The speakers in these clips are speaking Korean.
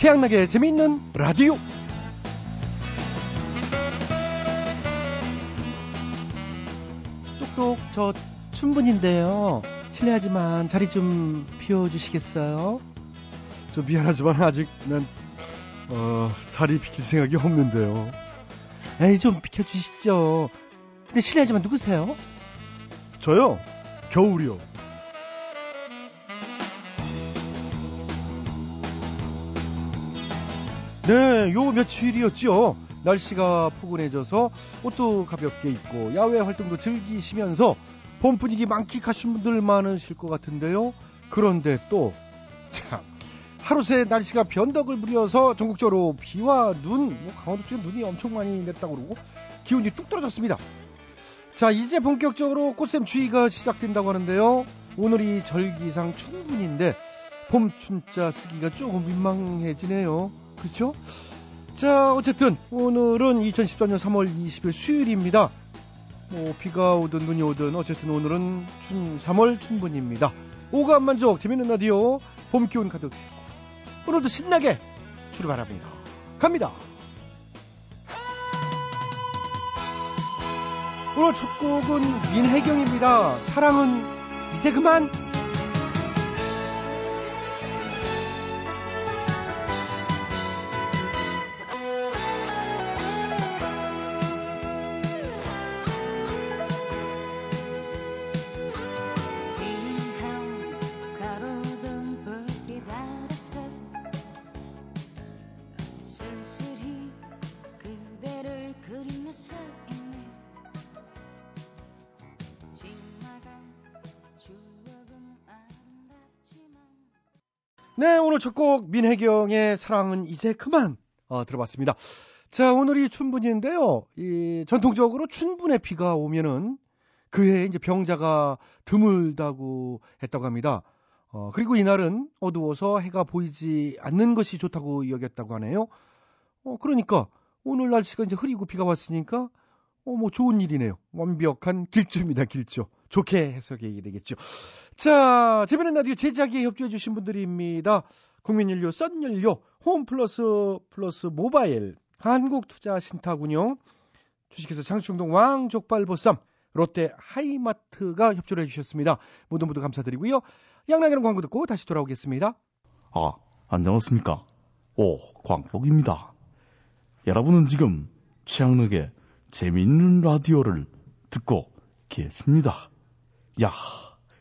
태양나게 재미있는 라디오. 똑똑 저 춘분인데요. 실례하지만 자리 좀 비워주시겠어요? 저 미안하지만 아직 난 어, 자리 비킬 생각이 없는데요. 에이 좀 비켜주시죠. 근데 실례하지만 누구세요? 저요? 겨울이요. 네, 요 며칠이었지요. 날씨가 포근해져서 옷도 가볍게 입고 야외 활동도 즐기시면서 봄 분위기 만끽하신 분들 많으실 것 같은데요. 그런데 또, 참, 하루 새 날씨가 변덕을 부려서 전국적으로 비와 눈, 뭐 강원도 쪽에 눈이 엄청 많이 냈다고 그러고 기온이 뚝 떨어졌습니다. 자, 이제 본격적으로 꽃샘 추위가 시작된다고 하는데요. 오늘이 절기상 춘분인데 봄 춘자 쓰기가 조금 민망해지네요. 그렇죠? 자, 어쨌든 오늘은 2014년 3월 20일 수요일입니다. 뭐 비가 오든 눈이 오든 어쨌든 오늘은 춘 3월 춘분입니다. 오감 만족 재밌는 라디오 봄 기운 가득 오늘도 신나게 출발합니다. 갑니다. 오늘 첫 곡은 민혜경입니다. 사랑은 이제 그만. 첫 곡 민혜경의 사랑은 이제 그만 어, 들어봤습니다. 자, 오늘이 춘분인데요. 이 전통적으로 춘분에 비가 오면은 그해 이제 병자가 드물다고 했다고 합니다. 어, 그리고 이날은 어두워서 해가 보이지 않는 것이 좋다고 여겼다고 하네요. 어, 그러니까 오늘 날씨가 이제 흐리고 비가 왔으니까 어, 뭐 좋은 일이네요. 완벽한 길조입니다, 길조. 좋게 해석이 되겠죠. 자, 재미있는 라디오 제작에 협조해주신 분들입니다. 국민연료, 썬연료, 홈플러스 플러스 모바일, 한국투자신탁운용, 주식회사 장충동 왕족발보쌈, 롯데 하이마트가 협조를 해주셨습니다. 모두 모두 감사드리고요. 양락이는 광고 듣고 다시 돌아오겠습니다. 아, 안녕하십니까. 오, 광복입니다. 여러분은 지금 최양락의 재미있는 라디오를 듣고 계십니다. 야,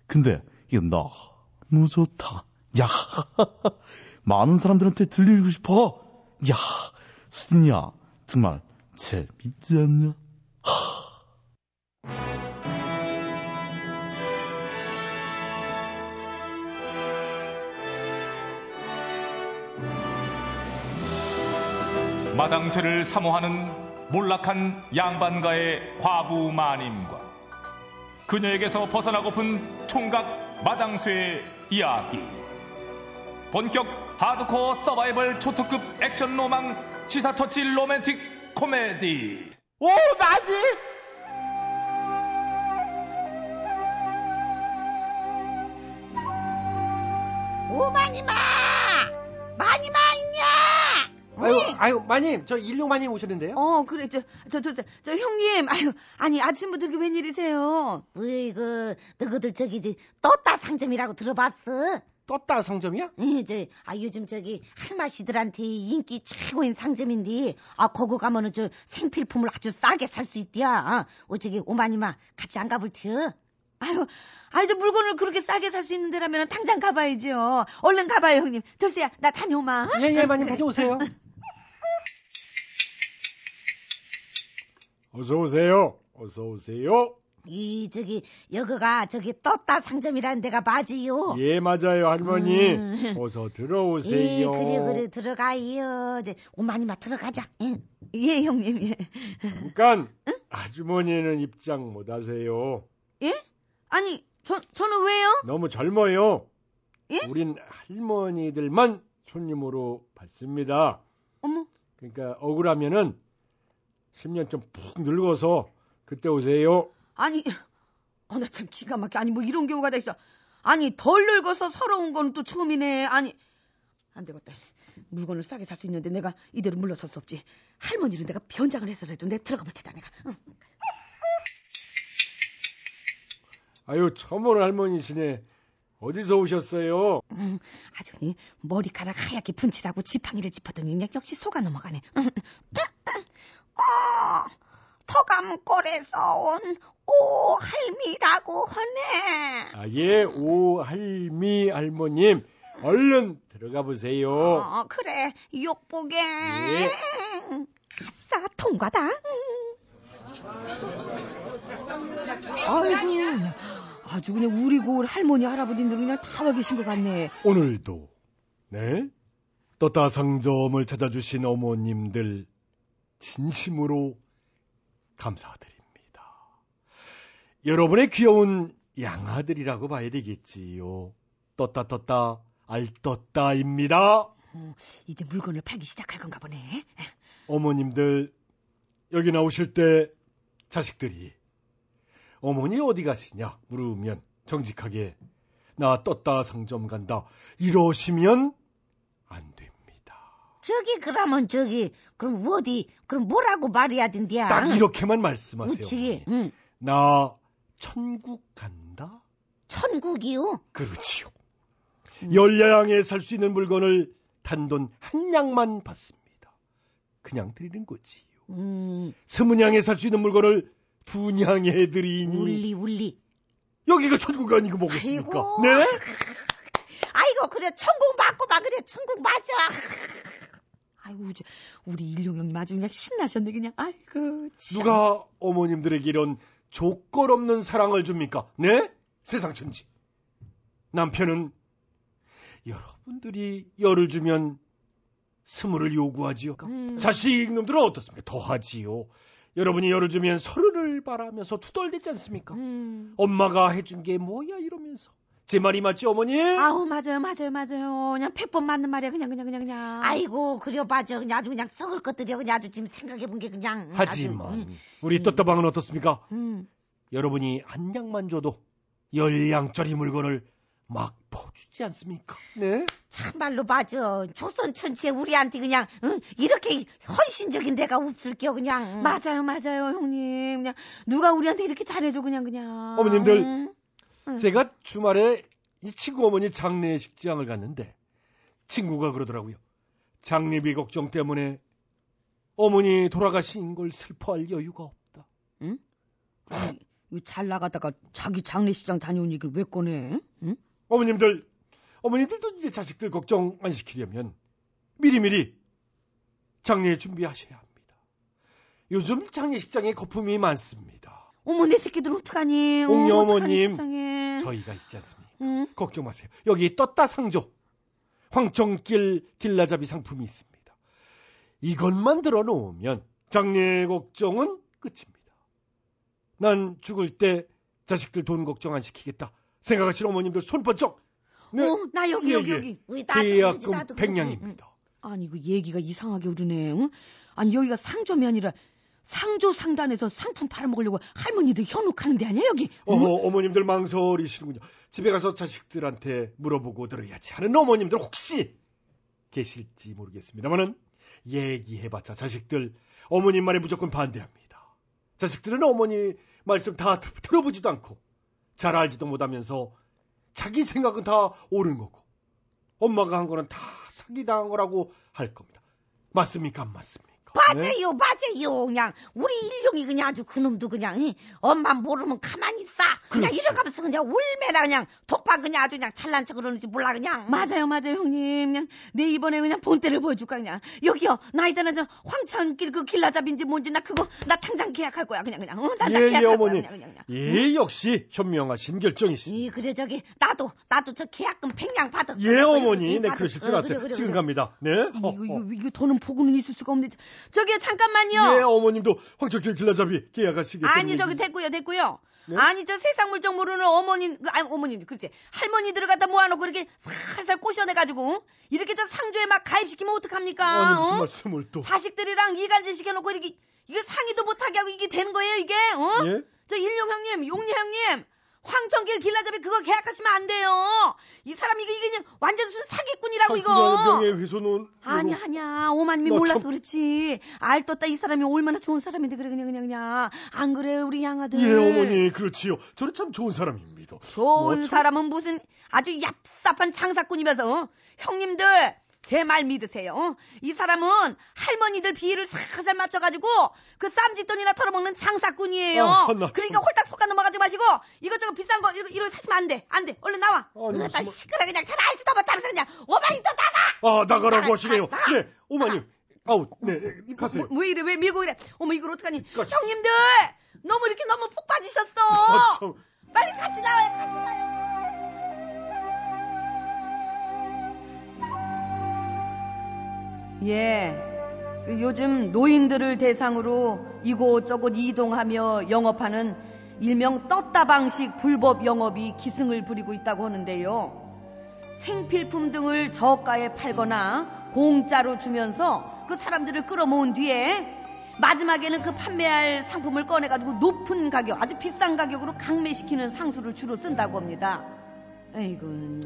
근데 이거 너무 좋다. 야, 많은 사람들한테 들리고 싶어. 야, 수진이야, 정말 재밌지 않냐? 마당쇠를 사모하는 몰락한 양반가의 과부 마님과 그녀에게서 벗어나고픈 총각 마당쇠의 이야기. 본격 하드코어 서바이벌 초특급 액션 로망 시사 터치 로맨틱 코미디. 오, 나지? 오마니마! 마니마 있냐? 아유, 아유, 마님, 저 일용 마님 오셨는데요? 어, 그래, 저, 저, 저, 저, 저 형님, 아유, 아니, 아침부터 이렇게 웬일이세요? 으이 그, 너희들 저기, 이제 떴다 상점이라고 들어봤어? 떴다 상점이야? 예, 저, 아, 요즘 저기, 할마씨들한테 인기 최고인 상점인데, 아, 거기 가면은 저 생필품을 아주 싸게 살 수 있디야. 아, 어저기, 오마니마, 같이 안 가볼티요? 아유, 아유, 저 물건을 그렇게 싸게 살 수 있는 데라면 당장 가봐야죠. 얼른 가봐요, 형님. 절세야, 나 다녀오마. 예, 예, 마님 다녀오세요. 어서 오세요. 어서 오세요. 이, 저기, 여기가 저기 떴다 상점이라는 데가 맞지요? 예, 맞아요, 할머니. 음. 어서 예, 들어오세요. 그래, 그래, 들어가요. 이제, 오마니마 들어가자. 응. 예, 형님, 예. 잠깐, 아주머니는 입장 못 하세요. 예? 아니, 저, 저는 왜요? 너무 젊어요. 예? 우린 할머니들만 손님으로 받습니다. 어머, 그러니까 억울하면은 10년 좀푹 늙어서 그때 오세요. 아니, 어, 나 참 기가 막혀. 아니, 뭐 이런 경우가 다 있어. 아니, 덜 늙어서 서러운 건 또 처음이네. 아니, 안 되겠다. 물건을 싸게 살 수 있는데 내가 이대로 물러설 수 없지. 할머니로 내가 변장을 해서라도 내가 들어가 볼 테다 내가. 응. 아유, 처음 오는 할머니시네. 어디서 오셨어요? 음, 아주 그냥 머리카락 하얗게 분칠하고 지팡이를 짚었더니 그냥 역시 속아 넘어가네. 어, 터감골에서 온 오할미라고 하네. 아, 예, 오할미 할머님. 얼른 들어가 보세요. 어, 그래, 욕보게. 예. 아싸 통과다. 아이고 아주 그냥 우리 고을 할머니 할아버님들 그냥 다 와 계신 것 같네. 오늘도, 네? 떴다 상점을 찾아주신 어머님들, 진심으로 감사드립니다. 여러분의 귀여운 양아들이라고 봐야 되겠지요. 떴다 떴다 알떴다입니다. 어, 이제 물건을 팔기 시작할 건가 보네. 어머님들 여기 나오실 때 자식들이 어머니 어디 가시냐 물으면 정직하게 나 떴다 상점 간다 이러시면. 저기, 그러면 저기, 그럼 어디, 그럼 뭐라고 말해야 된디야? 딱 이렇게만 말씀하세요. 어머니. 응. 나 천국 간다? 천국이요? 그렇지요. 열량에 살 수 있는 물건을 단돈 한 양만 받습니다. 그냥 드리는 거지요. 음, 스무 냥에 살 수 있는 물건을 두 냥에 드리니 울리, 울리. 여기가 천국 아니고 뭐겠습니까? 아이고. 네? 아이고, 그래, 천국 맞고 막 그래, 천국 맞아. 아이고 우리 일용 형님 아주 그냥 신나셨네 그냥. 아이고 참. 누가 어머님들에게 이런 조건 없는 사랑을 줍니까? 네? 세상 천지. 남편은 여러분들이 열을 주면 스물을 요구하지요. 음. 자식 놈들은 어떻습니까? 더하지요. 여러분이 열을 주면 서른을 바라면서 투덜댔지 않습니까? 음. 엄마가 해준 게 뭐야 이러면서 제 말이 맞지 어머니? 아우 맞아요 맞아요 맞아요. 그냥 백번 맞는 말이야 그냥 그냥 그냥 그냥. 아이고, 그래, 맞아. 그냥 아주 그냥 썩을 것들이야. 그냥 아주 지금 생각해본 게 그냥. 음, 하지만 아주, 음, 우리 떴다방은 어떻습니까? 음. 여러분이 한 양만 줘도 열 양짜리 물건을 막 퍼주지 않습니까? 네? 참말로 맞아. 조선 천지에 우리한테 그냥 응? 이렇게 헌신적인 데가 없을게요 그냥. 맞아요 맞아요 형님. 그냥 누가 우리한테 이렇게 잘해줘 그냥 그냥. 어머님들. 응. 제가 주말에 이 친구 어머니 장례식장을 갔는데 친구가 그러더라고요. 장례비 걱정 때문에 어머니 돌아가신 걸 슬퍼할 여유가 없다. 아니, 이거 잘 나가다가 자기 장례식장 다녀온 얘기를 왜 꺼내? 응? 어머님들, 어머님들도 이제 자식들 걱정 안 시키려면 미리미리 장례 준비하셔야 합니다. 요즘 장례식장에 거품이 많습니다. 어머 내 새끼들 어떡하니? 어떡하니, 어머님. 저희가 있지 않습니까? 응? 걱정 마세요. 여기 떴다 상조 황청길 길라잡이 상품이 있습니다. 이것만 들어놓으면 장례 걱정은 끝입니다. 난 죽을 때 자식들 돈 걱정 안 시키겠다. 생각하시는 어머님들 손 번쩍. 네. 어, 나 여기 예, 여기 예. 여기. 우리 나도 계약금. 백냥입니다. 아니 이거 얘기가 이상하게 오르네. 응? 아니 여기가 상점이 아니라 상조 상단에서 상품 팔아먹으려고 할머니들 현혹하는 데 아니야 여기? 어허, 어머님들 망설이시는군요. 집에 가서 자식들한테 물어보고 들어야지 하는 어머님들 혹시 계실지 모르겠습니다만은 얘기해봤자 자식들 어머님 말에 무조건 반대합니다. 자식들은 어머니 말씀 다 들- 들어보지도 않고 잘 알지도 못하면서 자기 생각은 다 옳은 거고 엄마가 한 거는 다 사기당한 거라고 할 겁니다. 맞습니까? 안 맞습니까? 네? 맞아요, 맞아요. 그냥 우리 일용이 그냥 아주 그놈도 그냥 이, 엄마 모르면 가만히 있어. 그냥 그렇지. 이러면서 그냥 울매라 그냥 독박 그냥 아주 그냥 잘난 척 그러는지 몰라 그냥. 맞아요 맞아요 형님. 그냥 내 이번에 그냥 본때를 보여줄까 그냥. 여기요 나 있잖아 저 황천길 그 길라잡인지 뭔지 나 그거 나 당장 계약할 거야 그냥 그냥. 어, 나, 나 예, 예, 계약할 어머니. 거야 그냥 그냥. 예, 역시 현명하신 결정이시. 이 그래 저기 나도 나도 저 계약금 백냥 받아. 예, 어머니. 예, 네. 그러실 줄 어, 아세요. 그래, 그래, 지금 그래. 갑니다. 네. 이거 이거 이거 더는 보고는 있을 수가. 저- 저기요 잠깐만요. 예, 어머님도 황철길 길라잡이 계약하시겠다는 아니 저기. 됐고요 됐고요. 네? 아니 저 세상 물정 모르는 어머니 그, 아니 어머님 글쎄 할머니들을 갖다 모아놓고 이렇게 살살 꼬셔내 가지고 이렇게 저 상조에 막 가입시키면 어떡합니까? 아니 무슨 어? 말씀을 또 자식들이랑 이간질 시켜놓고 이렇게 이거 상의도 못하게 하고 이게 되는 거예요 이게? 어? 예? 저 일용 형님, 용리 형님, 황천길 길라잡이 그거 계약하시면 안 돼요. 이 사람이 이게, 이게 그냥 완전 무슨 사기꾼이라고 이거. 명예훼손은 아니야 아니야 오만님이 나 몰라서 참- 그렇지 알 떴다 이 사람이 얼마나 좋은 사람인데 그래 그냥 그냥 그냥 안 그래 우리 양아들 예 어머니 그렇지요. 저는 참 좋은 사람입니다. 좋은 뭐 참- 사람은 무슨 아주 얍삽한 장사꾼이면서 어? 형님들 제 말 믿으세요. 어? 이 사람은 할머니들 비위를 살살 맞춰가지고 그 쌈짓돈이나 털어먹는 장사꾼이에요. 아, 나 참- 그러니까 홀딱 속아 넘어가지 마시고 이것저것 비싼 거 이거, 이거 사시면 안 돼. 안 돼. 얼른 나와. 아니, 으따 무슨 시끄러 그냥 잘 알지도 못하면서 그냥 오만이 또 나가. 아 나가라고 나가, 하시네요. 나가. 네 어머님. 아우 네 뭐, 가세요. 뭐, 왜 이래? 왜 밀고 이래? 어머 이걸 어떡하니? 가시- 형님들 너무 이렇게 너무 푹 빠지셨어. 아, 참. 빨리 같이 나와요. 같이 나와요. 예. 그 요즘 노인들을 대상으로 이곳저곳 이동하며 영업하는 일명 떴다 방식 불법 영업이 기승을 부리고 있다고 하는데요. 생필품 등을 저가에 팔거나 공짜로 주면서 그 사람들을 끌어모은 뒤에 마지막에는 그 판매할 상품을 꺼내가지고 높은 가격, 아주 비싼 가격으로 강매시키는 상수를 주로 쓴다고 합니다. 에이구,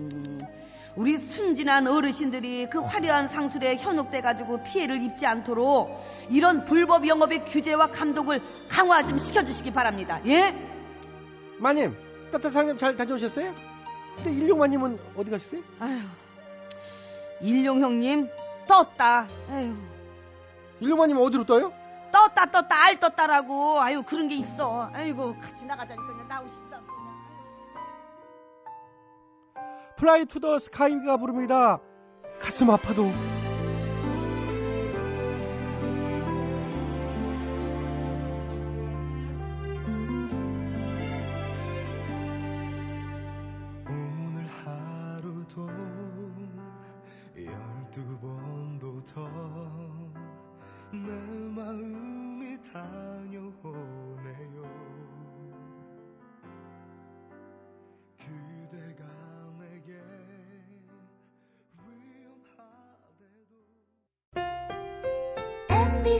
우리 순진한 어르신들이 그 화려한 상술에 현혹돼 가지고 피해를 입지 않도록 이런 불법 영업의 규제와 감독을 강화 좀 시켜주시기 바랍니다. 예? 마님, 따뜻상점 잘 다녀오셨어요? 근데 일용 마님은 어디 가셨어요? 아휴, 일용 형님 떴다. 에휴. 일용 마님 어디로 떠요? 떴다 떴다 알 떴다라고 아유 그런 게 있어 아이고 같이 나가자니까 그냥 나오시지 플라이 투 더 스카이가 부릅니다. 가슴 아파도. 위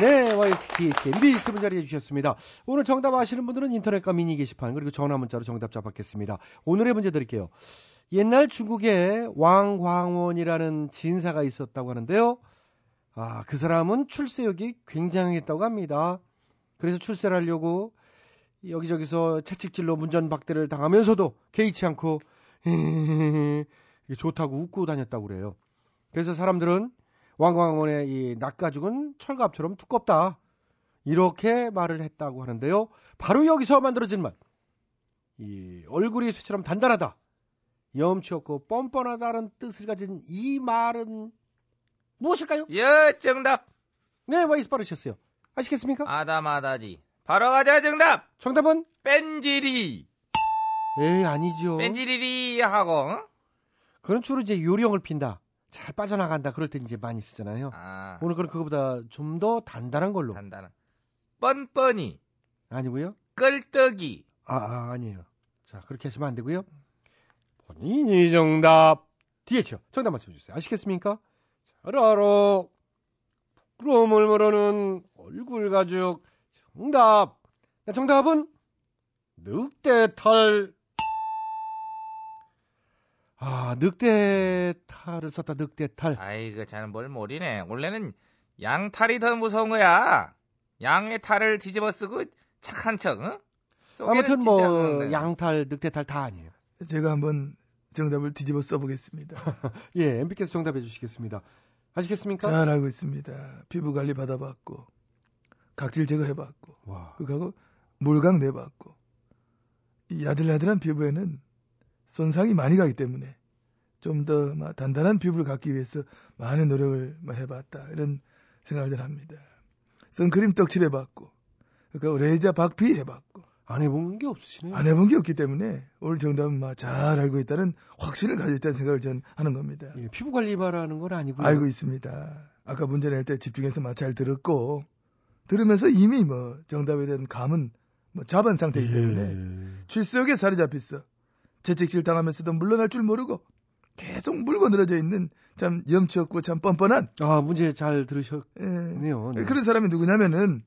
네 YST MB 세분 자리해 주셨습니다 오늘 정답 아시는 분들은 인터넷과 미니 게시판 그리고 전화 문자로 정답 잡았겠습니다 오늘의 문제 드릴게요 옛날 중국에 왕광원이라는 진사가 있었다고 하는데요 아, 그 사람은 출세욕이 굉장했다고 합니다. 그래서 출세를 하려고 여기저기서 채찍질로 문전박대를 당하면서도 개의치 않고 좋다고 웃고 다녔다고 그래요. 그래서 사람들은 왕광원의 이 낙가죽은 철갑처럼 두껍다. 이렇게 말을 했다고 하는데요. 바로 여기서 만들어진 말. 이 얼굴이 쇠처럼 단단하다. 염치 없고 뻔뻔하다는 뜻을 가진 이 말은 무엇일까요? 여 정답. 네, 와이스 빠르셨어요. 아시겠습니까? 아다마다지. 바로 가자 정답. 정답은? 뺀지리. 에이, 아니죠. 뺀지리리 하고. 어? 그런 주로 이제 요령을 핀다. 잘 빠져나간다. 그럴 때 이제 많이 쓰잖아요. 아. 오늘 그런 그거보다 좀 더 단단한 걸로. 단단한. 뻔뻔히. 아니고요. 껄떡이. 아, 아, 아니에요. 자, 그렇게 하시면 안 되고요. 본인이 정답. 뒤에죠. 정답 말씀해 주세요. 아시겠습니까? 잘 알아. 부끄러움을 모르는 얼굴 가죽. 정답. 네, 정답은 늑대탈. 아, 늑대탈을 썼다. 늑대탈. 아이고 자는 뭘 모르네. 원래는 양탈이 더 무서운 거야. 양의 탈을 뒤집어 쓰고 착한 척, 응? 아무튼 뭐. 양탈, 늑대탈 다 아니에요. 제가 한번 정답을 뒤집어 써보겠습니다. 예, MB께서 정답해 주시겠습니다. 아시겠습니까? 잘 알고 있습니다. 피부 관리 받아봤고, 각질 제거해봤고, 와. 그거하고 물광 내봤고, 이 야들야들한 피부에는 손상이 많이 가기 때문에 좀 더 단단한 피부를 갖기 위해서 많은 노력을 뭐 해봤다. 이런 생각을 합니다. 선크림 떡칠해 봤고, 그리고 레이저 박피 해봤고, 안 해본 게 없으시네요. 안 해본 게 없기 때문에 오늘 정답은 막 잘 알고 있다는 확신을 가지고 있다는 생각을 전 하는 겁니다. 예, 피부 관리 바라는 건 아니고요. 알고 있습니다. 아까 문제 낼 때 집중해서 막 잘 들었고 들으면서 이미 뭐 정답에 대한 감은 뭐 잡은 상태이기 때문에 예. 출석에 살이 잡혔어. 채찍질 당하면서도 물러날 줄 모르고 계속 물고 늘어져 있는 참 염치 없고 참 뻔뻔한 아, 문제 잘 들으셨네요. 예. 네. 그런 사람이 누구냐면은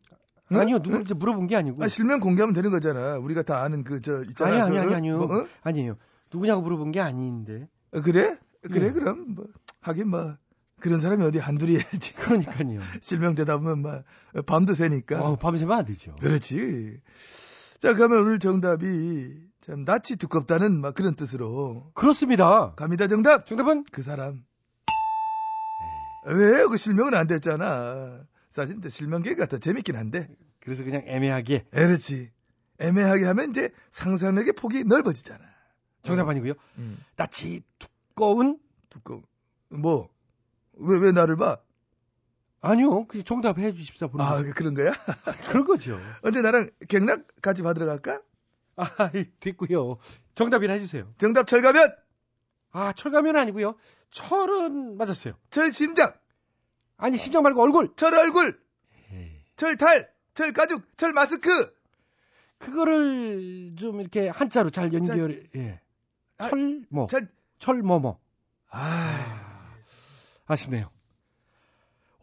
어? 아니요, 누군지 물어본 게 아니고. 아, 실명 공개하면 되는 거잖아. 우리가 다 아는 그 저 있잖아. 아니, 아니, 그, 아니, 어? 아니요. 뭐, 어? 아니에요. 누구냐고 물어본 게 아닌데. 어, 그래? 그래 예. 그럼 뭐 하긴 뭐 그런 사람이 어디 한둘이야지. 그러니까요. 실명 되다 보면 막 밤도 새니까. 어, 밤새면 안 되죠. 그렇지. 자, 그러면 오늘 정답이 참 낯이 두껍다는 막 그런 뜻으로 그렇습니다. 갑니다. 정답. 정답은 그 사람. 왜? 그 실명은 안 됐잖아. 사실 실명계가 더 재밌긴 한데. 그래서 그냥 애매하게 그렇지. 애매하게 하면 이제 상상력의 폭이 넓어지잖아. 정답 아니고요. 음. 낯이 두꺼운 두꺼. 뭐? 왜, 왜 나를 봐? 아니요. 그 정답 해 주십사 보는 아, 거. 그런 거야? 그런 거죠. 언제 나랑 갱락 같이 받으러 갈까? 아, 됐고요. 정답이나 해 주세요. 정답 철가면! 아, 철가면 아니고요. 철은 맞았어요. 철 심장! 아니, 심장 말고 얼굴. 철 얼굴! 철 탈! 철 가죽! 철 마스크! 그거를 좀 이렇게 한자로 잘 연결, 예. 아, 철, 뭐. 철, 철, 뭐, 뭐. 아, 아쉽네요.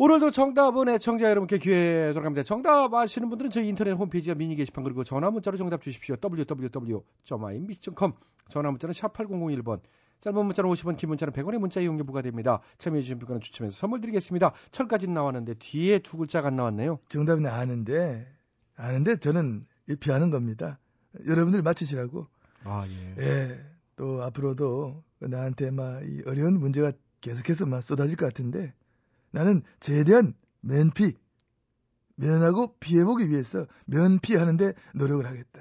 오늘도 정답 은 애청자 여러분께 기회 돌아갑니다. 정답 아시는 분들은 저희 인터넷 홈페이지와 미니 게시판 그리고 전화 문자로 정답 주십시오. www.imbc.com 전화 문자는 샵 8001번 짧은 문자는 50원 긴 문자는 100원의 문자 이용료 부과됩니다. 참여해 주신 분께는 추첨해서 선물 드리겠습니다. 철까지 나왔는데 뒤에 두 글자가 안 나왔네요. 정답은 아는데, 아는데 저는 이 피하는 겁니다. 여러분들 맞히시라고. 아, 예. 예, 또 앞으로도 나한테 막 이 어려운 문제가 계속해서 막 쏟아질 것 같은데 나는 최대한 면피, 면하고 피해보기 위해서 면피하는데 노력을 하겠다.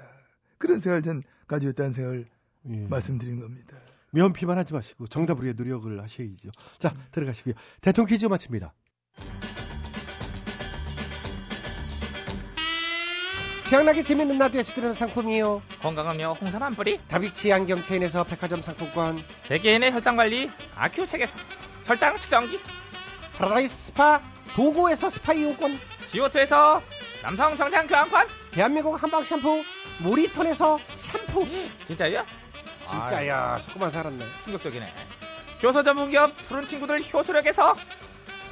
그런 생각을 전 가지고 있다는 생각을 예. 말씀드린 겁니다. 면피만 하지 마시고 정답을 위해 노력을 하셔야죠. 자, 들어가시고요. 대통령 퀴즈 마칩니다. 최양락의 재밌는 라디오에서 드리는 상품이요. 건강음료 홍삼 한 뿌리. 다비치 안경 체인에서 백화점 상품권, 세계인의 혈당 관리 아큐첵에서 혈당 측정기. 파라다이스 스파 도고에서 스파 이용권, 지오투에서 남성 정장 교환권. 대한민국 한방 샴푸 모리톤에서 샴푸. 진짜요? 진짜야, 조금만 살았네. 아, 충격적이네. 효소 전문기업 푸른 친구들 효소력에서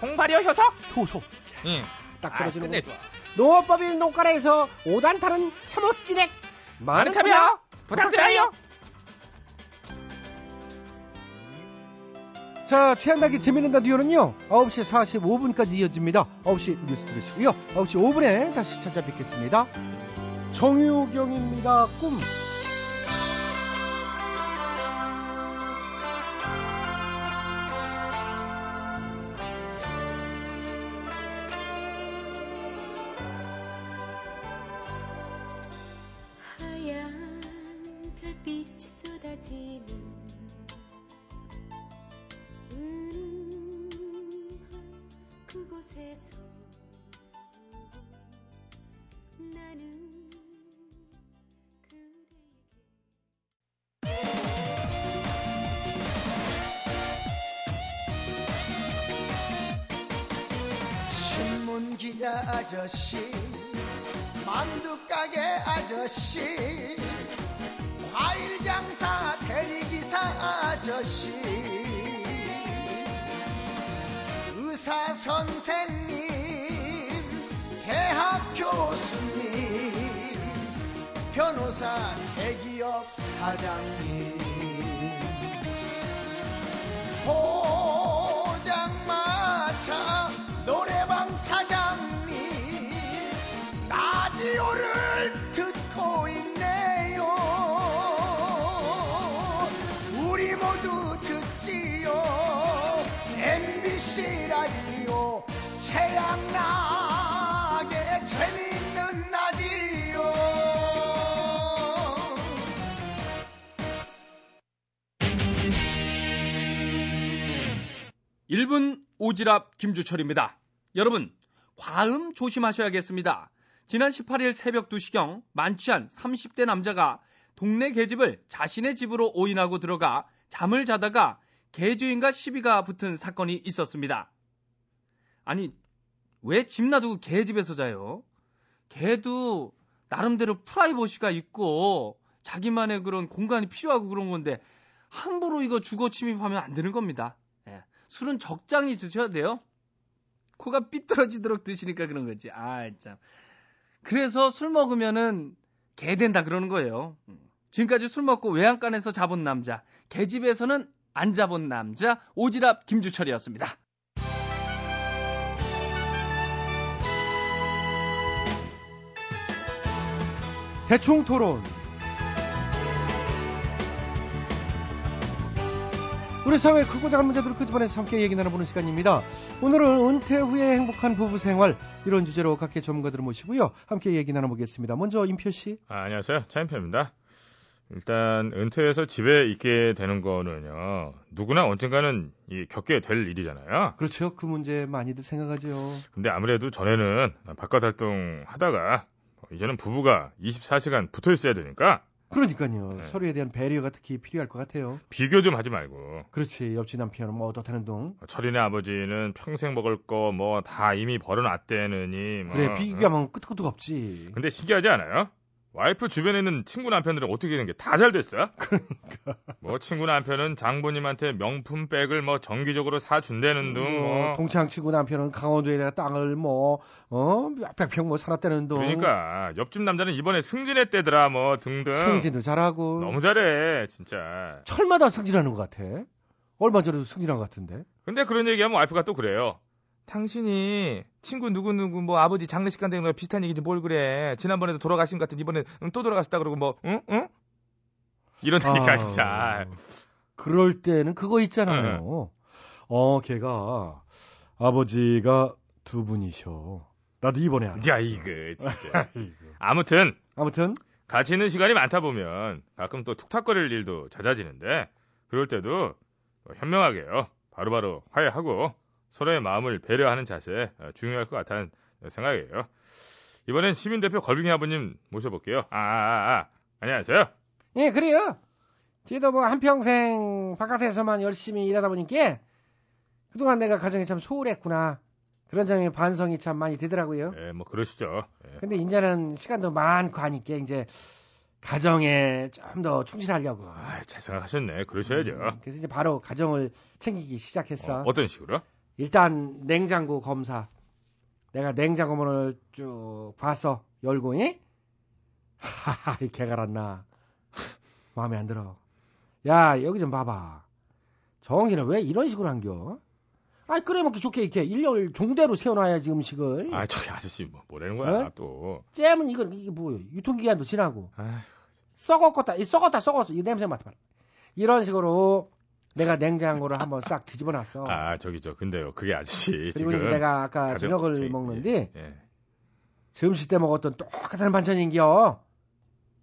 홍발효 효소. 효소. 응. 딱 아, 떨어지는 끝내. 거. 농업법인 농가라에서 5단 타는 참옷진액. 많은 참여 부탁드려요. 자, 최양락의 재밌는 라디오는요, 9시 45분까지 이어집니다. 9시 뉴스 들으시고요. 9시 5분에 다시 찾아뵙겠습니다. 정유경입니다. 꿈. 의사 선생님, 대학 교수님, 변호사 대기업 사장님. 최양락의 재밌는 라디오 1분 오지랖 김주철입니다. 여러분, 과음 조심하셔야겠습니다. 지난 18일 새벽 2시경 만취한 30대 남자가 동네 계집을 자신의 집으로 오인하고 들어가 잠을 자다가 개주인과 시비가 붙은 사건이 있었습니다. 아니, 왜 집 놔두고 개 집에서 자요? 개도 나름대로 프라이버시가 있고 자기만의 그런 공간이 필요하고 그런 건데 함부로 이거 주거 침입하면 안 되는 겁니다. 예. 술은 적당히 드셔야 돼요. 코가 삐뚤어지도록 드시니까 그런 거지. 아, 참. 그래서 술 먹으면은 개 된다 그러는 거예요. 음. 지금까지 술 먹고 외양간에서 잡은 남자, 개집에서는 안 잡은 남자, 오지랖 김주철이었습니다. 대충 토론. 우리 사회 크고 작은 문제들을 끄집어내서 함께 얘기 나눠보는 시간입니다. 오늘은 은퇴 후에 행복한 부부 생활 이런 주제로 각계 전문가들을 모시고요. 함께 얘기 나눠보겠습니다. 먼저 임표 씨. 아, 안녕하세요. 차인표입니다. 일단 은퇴해서 집에 있게 되는 거는요. 누구나 언젠가는 이 겪게 될 일이잖아요. 그렇죠. 그 문제 많이들 생각하죠. 근데 아무래도 전에는 바깥 활동 하다가 이제는 부부가 24시간 붙어 있어야 되니까 그러니까요. 네. 서로에 대한 배려가 특히 필요할 것 같아요. 비교 좀 하지 말고 그렇지. 옆집 남편은 뭐 어떻다는 둥. 철이네 아버지는 평생 먹을 거 뭐 다 이미 벌어놨대느니 뭐. 그래 비교하면 끝도 끝도 없지. 근데 신기하지 않아요? 와이프 주변에 있는 친구 남편들은 어떻게 되는 게 다 잘 됐어? 그러니까. 뭐 친구 남편은 장모님한테 명품 백을 뭐 정기적으로 사준다는 둥. 뭐 동창 친구 남편은 강원도에다가 땅을 뭐어 몇백 평 뭐 살았다는 둥. 그러니까 옆집 남자는 이번에 승진했대더라 뭐 등등. 승진도 잘하고. 너무 잘해 진짜. 철마다 승진하는 것 같아. 얼마 전에도 승진한 것 같은데. 근데 그런 얘기하면 와이프가 또 그래요. 당신이 친구 누구누구 뭐 아버지 장례식 간다는 거 비슷한 얘기지 뭘 그래. 지난번에도 돌아가신 것 같은 이번에 음, 또 돌아가셨다 그러고 뭐 응? 응? 이러니까 아, 진짜. 그럴 때는 그거 있잖아요. 어, 걔가 아버지가 두 분이셔. 나도 이번에 알아. 야 이거 진짜. 아무튼 아무튼 같이 있는 시간이 많다 보면 가끔 또 툭탁거릴 일도 잦아지는데 그럴 때도 뭐 현명하게요. 바로바로 화해하고 서로의 마음을 배려하는 자세 어, 중요할 것 같다는 생각이에요. 이번엔 시민대표 걸빙이 아버님 모셔볼게요. 아, 아, 아. 안녕하세요. 예, 그래요. 저도 뭐 한평생 바깥에서만 열심히 일하다 보니까 그동안 내가 가정이 참 소홀했구나. 그런 점에 반성이 참 많이 되더라고요. 예, 뭐 그러시죠. 예. 근데 이제는 시간도 많고 하니까 이제 가정에 좀 더 충실하려고. 아, 잘 생각하셨네. 그러셔야죠. 음, 그래서 이제 바로 가정을 챙기기 시작했어. 어, 떤 식으로? 일단 냉장고 검사. 내가 냉장고 문을 쭉 봤어. 열고, 이? 하하, 이 개가 났나. 마음에 안 들어. 야, 여기 좀 봐봐. 정기는 왜 이런 식으로 한겨? 아이, 끓여 먹기 좋게 이렇게 일렬 종대로 세워놔야지 음식을. 아, 저기 아저씨 뭐 뭐라는 거야, 어? 또. 잼은 이거 이게 뭐예요? 유통기한도 지나고. 아휴. 썩었다, 이 썩었다, 썩었어. 이 냄새 맡아봐. 이런 식으로 내가 냉장고를 한번 싹 뒤집어 놨어. 아, 저기 저 근데요. 그게 아저씨 그리고 지금 이제 내가 아까 저녁을 저기, 먹는데 예, 예. 점심 때 먹었던 똑같은 반찬인겨.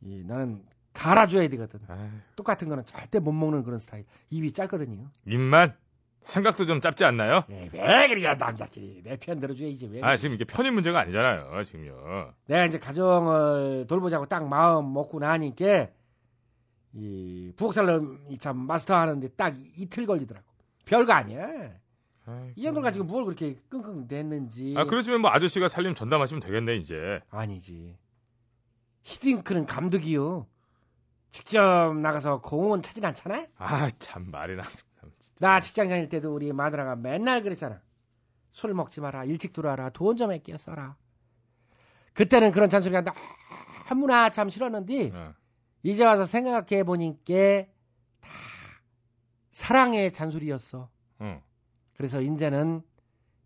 이 나는 갈아줘야 되거든. 아휴, 똑같은 거는 절대 못 먹는 그런 스타일. 입이 짧거든요. 입만 생각도 좀 짧지 않나요? 예, 왜 그래 남자끼리 내 편 들어줘야지 왜? 아, 지금 이게 편의 문제가 아니잖아요, 지금요. 내가 이제 가정을 돌보자고 딱 마음 먹고 나니까 이 부엌살림이 참 마스터하는데 딱 이틀 걸리더라고. 별거 아니야. 이 정도를 가지고 뭘 그렇게 끙끙 댔는지. 아, 그러시면 뭐 아저씨가 살림 전담하시면 되겠네, 이제. 아니지. 히딩크는 감독이요. 직접 나가서 공원 차진 않잖아? 아, 참 말이나. 나 직장 다닐 때도 우리 마누라가 맨날 그랬잖아. 술 먹지 마라. 일찍 들어와라. 돈 좀 아껴 써라. 그때는 그런 잔소리가 너무나 참 싫었는데 어. 이제 와서 생각해 보니까 다 사랑의 잔소리였어. 응. 그래서 이제는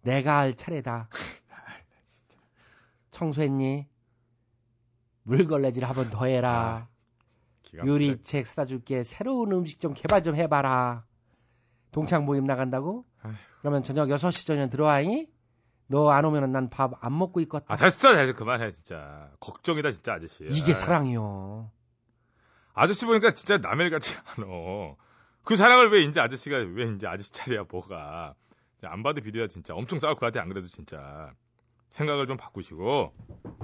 내가 할 차례다. 청소했니? 물걸레질 한번 더 해라. 막히다. 요리책 사다 줄게. 새로운 음식 좀 개발 좀 해봐라. 동창 모임 나간다고? 아휴. 그러면 저녁 6시 전에 들어와잉? 너 안 오면은 난밥 안 먹고 있거든. 아 됐어 됐어 그만해 진짜 걱정이다 진짜 아저씨 이게 아, 사랑이요. 아저씨 보니까 진짜 남의 일 같지 않아 그 사랑을 왜 이제 아저씨가 왜 이제 아저씨 차례야 뭐가 안 봐도 비디오야 진짜 엄청 싸울 것 같아 안 그래도 진짜 생각을 좀 바꾸시고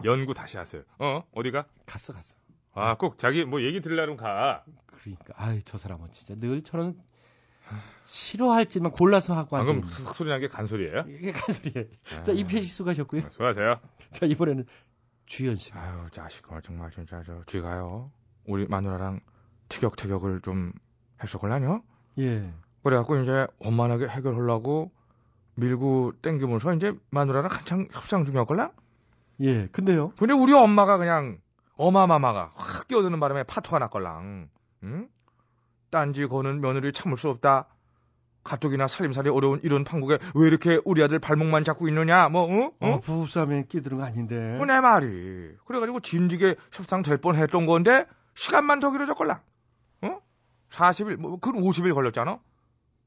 연구 다시 하세요 어 어디가 갔어 갔어. 아 꼭 자기 뭐 얘기 들으려면 가 그러니까 아이 저 사람은 진짜 늘 저런 싫어할지만 골라서 하고 방금 앉아. 흑 소리 난 게 간소리예요? 이게 간소리예요. 아. 자 임페시 수고하셨고요. 수고하세요 자 이번에는 주현 씨. 아유 자식아 정말 진짜 저 쥐가요. 우리 마누라랑 티격태격을 좀 했었걸라뇨? 예. 그래갖고 이제 원만하게 해결하려고 밀고 땡기면서 이제 마누라랑 한창 협상 중이었걸라? 예. 근데요. 근데 우리 엄마가 그냥 어마마마가 확 끼어드는 바람에 파토가 났걸랑. 응? 딴지 거는 며느리 참을 수 없다. 가족이나 살림살이 어려운 이런 판국에 왜 이렇게 우리 아들 발목만 잡고 있느냐? 뭐, 응? 응? 어, 부부싸움에 끼드는 거 아닌데. 그내 말이. 그래가지고 진지게 협상 될 뻔 했던 건데 시간만 더 길어졌걸랑. 어? 40일, 뭐, 그건 50일 걸렸잖아.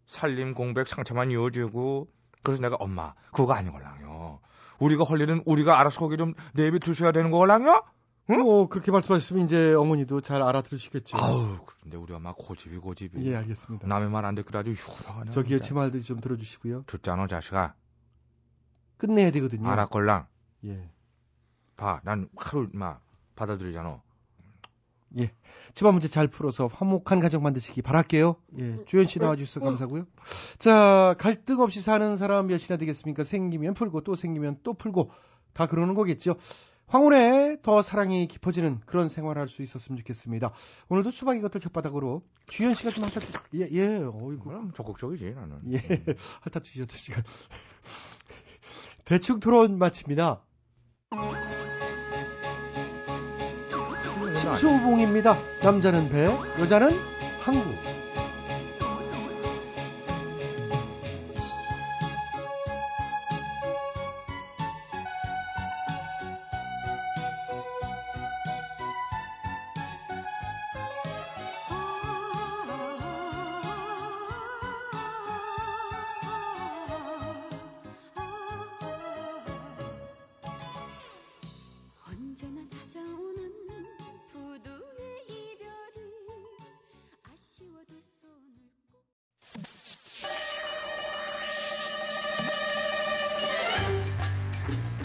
살림 공백 상처만 이어지고. 그래서 내가 엄마 그거 아니걸랑요. 우리가 할 일은 우리가 알아서 거기 좀 내비 두셔야 되는 거걸랑요? 응? 뭐 그렇게 말씀하시면 이제 어머니도 잘 알아들으시겠죠. 아우, 근데 우리 엄마 고집이 고집이. 예, 알겠습니다. 남의 말 안 듣고 아주 휴. 저기요 제 말도 좀 들어주시고요. 듣잖아 자식아. 끝내야 되거든요. 알았걸랑. 예. 봐, 난 하루 막 받아들이잖아. 예. 집안 문제 잘 풀어서 화목한 가정 만드시기 바랄게요. 예. 주현 씨 나와주셔서 감사하고요. 자, 갈등 없이 사는 사람 몇이나 되겠습니까? 생기면 풀고 또 생기면 또 풀고 다 그러는 거겠죠. 황혼에 더 사랑이 깊어지는 그런 생활을 할수 있었으면 좋겠습니다. 오늘도 수박 이것들 혓바닥으로 주현 씨가 좀 하셨, 예, 예, 어이구. 그럼 적극적이지, 나는. 예, 핥아 주셨던 시간. 대충 토론 마칩니다. 심수봉입니다. 남자는 배, 여자는 항구.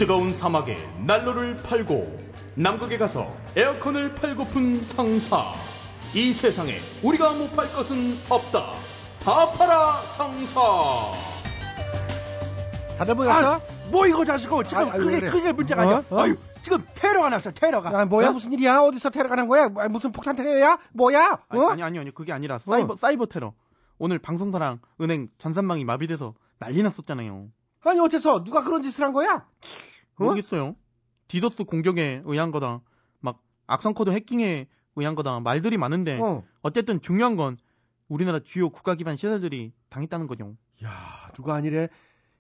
뜨거운 사막에 난로를 팔고 남극에 가서 에어컨을 팔고픈 상사. 이 세상에 우리가 못 팔 것은 없다. 다 팔아 상사. 다들 모였어? 아, 뭐 이거 자식아 지금 아, 아유, 그게 그래. 그게 문제가 어? 아니야. 어? 아유 지금 테러가 났어 테러가. 야, 뭐야 어? 무슨 일이야? 어디서 테러가 난 거야? 뭐, 무슨 폭탄 테러야? 뭐야? 아니, 어? 아니 아니 아니 그게 아니라 사이버 사이버 테러. 오늘 방송사랑 은행 전산망이 마비돼서 난리 났었잖아요. 아니 어째서 누가 그런 짓을 한 거야? 모르겠어요. 디도스 공격에 의한 거다. 막 악성 코드 해킹에 의한 거다. 말들이 많은데 어. 어쨌든 중요한 건 우리나라 주요 국가 기반 시설들이 당했다는 거죠. 야 누가 아니래.